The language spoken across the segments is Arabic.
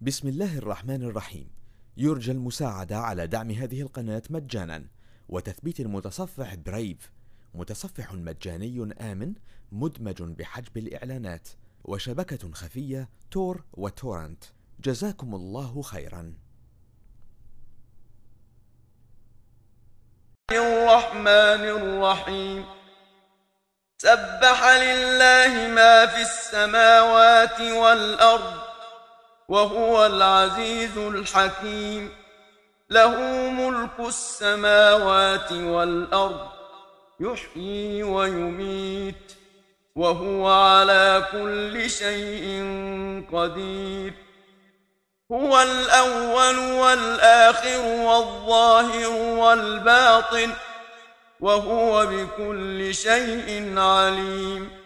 بسم الله الرحمن الرحيم. يرجى المساعدة على دعم هذه القناة مجانا. وتثبيت المتصفح برايف متصفح مجاني آمن مدمج بحجب الإعلانات. وشبكة خفية تور وتورنت. جزاكم الله خيرا. الرحمن الرحيم. سبح لله ما في السماوات والأرض. وهو العزيز الحكيم. له ملك السماوات والأرض يحيي ويميت وهو على كل شيء قدير. هو الأول والآخر والظاهر والباطن وهو بكل شيء عليم.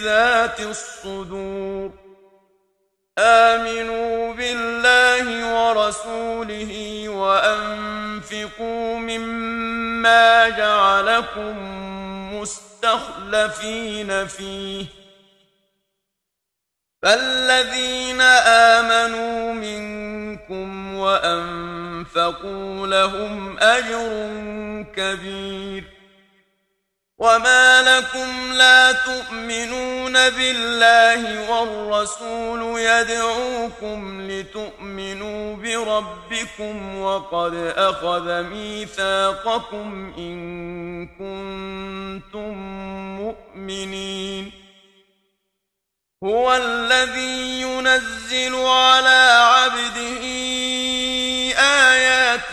بذات الصدور. آمنوا بالله ورسوله وأنفقوا مما جعلكم مستخلفين فيه. فالذين آمنوا منكم وأنفقوا لهم أجر كبير. وما لكم لا تؤمنون بالله والرسول يدعوكم لتؤمنوا بربكم وقد أخذ ميثاقكم إن كنتم مؤمنين. هو الذي ينزل على عبده آيات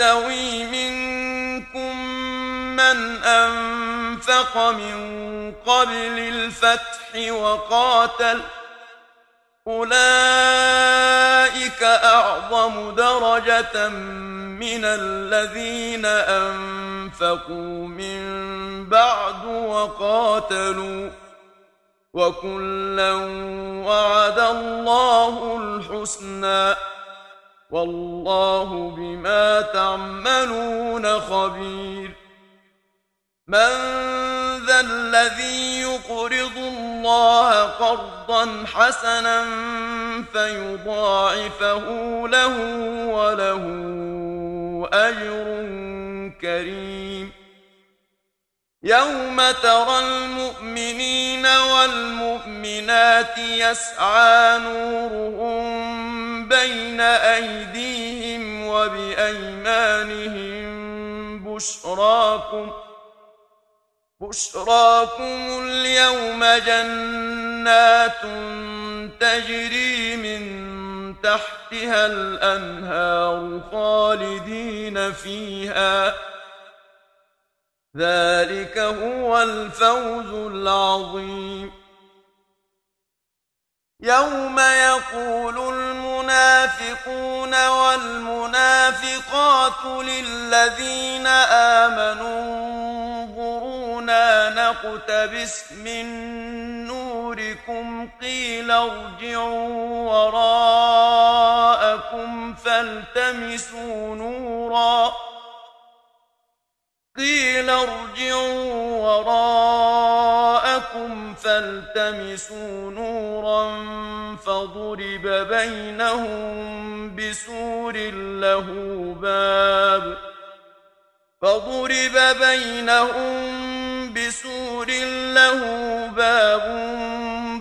يستوي منكم من أنفق من قبل الفتح وقاتل أولئك أعظم درجة من الذين أنفقوا من بعد وقاتلوا وكلا وعد الله الحسنى والله بما تعملون خبير. من ذا الذي يقرض الله قرضا حسنا فيضاعفه له وله أجر كريم. يوم ترى المؤمنين والمؤمنات يسعى نورهم بين أيديهم وبأيمانهم بشراكم بشراكم اليوم جنات تجري من تحتها الأنهار خالدين فيها. ذلك هو الفوز العظيم. يوم يقول المنافقون والمنافقات للذين آمنوا انظرونا نقتبس من نوركم قيل ارجعوا وراءكم فالتمسوا نورا. قيل ارجعوا وراءكم فالتمسوا نورا فضرب بينهم بسور له باب فضرب بينهم بسور له باب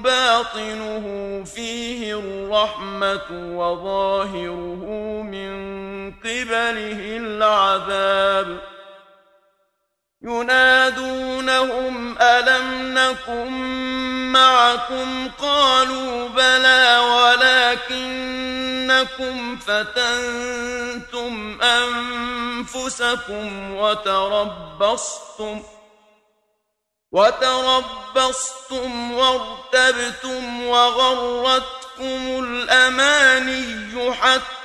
باطنه فيه الرحمة وظاهره من قبله العذاب ينادونهم ألم نكن معكم قالوا بلى ولكنكم فتنتم أنفسكم وتربصتم ۖ وتربصتم وارتبتم وغرتكم الأماني حتى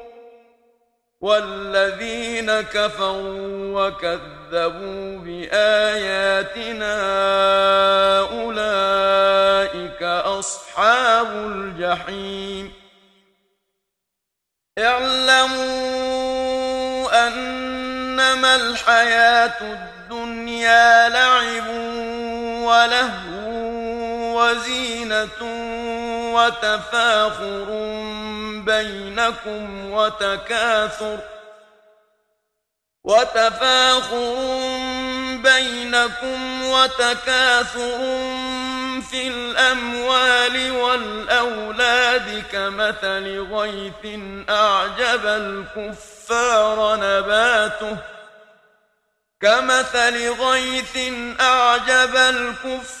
والذين كفروا وكذبوا بآياتنا أولئك أصحاب الجحيم. اعلموا أنما الحياة الدنيا لعب ولهو وزينة وتفاخر بينكم وتكاثر وتفاخر بينكم وتكاثر في الأموال والأولاد كمثل غيث أعجب الكفار نباته كمثل غيث أعجب الكفار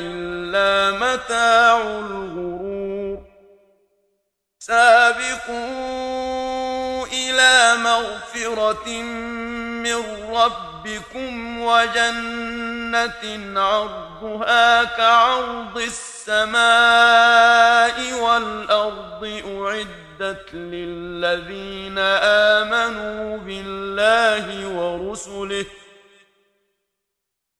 إلا متاع الغرور. سابقوا إلى مغفرة من ربكم وجنة عرضها كعرض السماء والأرض أعدت للذين آمنوا بالله ورسله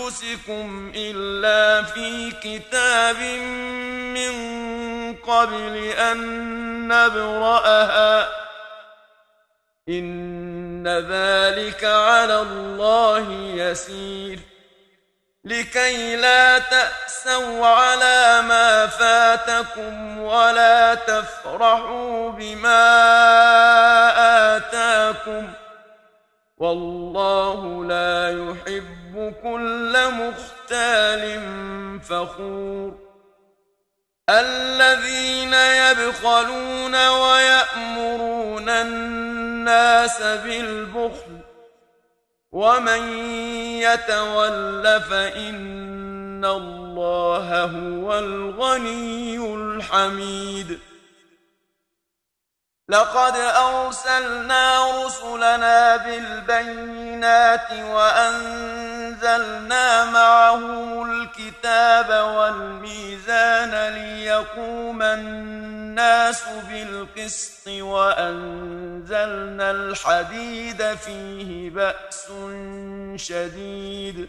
أنفسكم إلا في كتاب من قبل أن نبرأها. إن ذلك على الله يسير. لكي لا تأسوا على ما فاتكم ولا تفرحوا بما آتاكم. والله لا يحب كل مختال فخور. الذين يبخلون ويأمرون الناس بالبخل ومن يتول فإن الله هو الغني الحميد. لقد أرسلنا رسلنا بالبينات وانزلنا معهم الكتاب والميزان ليقوم الناس بالقسط وأنزلنا الحديد فيه بأس شديد.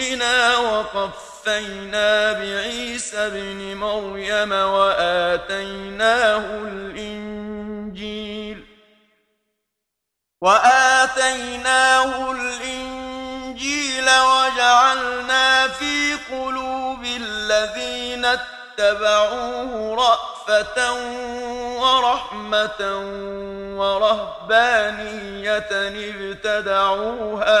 برسلنا وقفينا بعيسى ابن مريم وآتيناه الإنجيل وآتيناه الإنجيل وجعلنا في قلوب الذين اتبعوه رأفة ورحمة ورهبانية ابتدعوها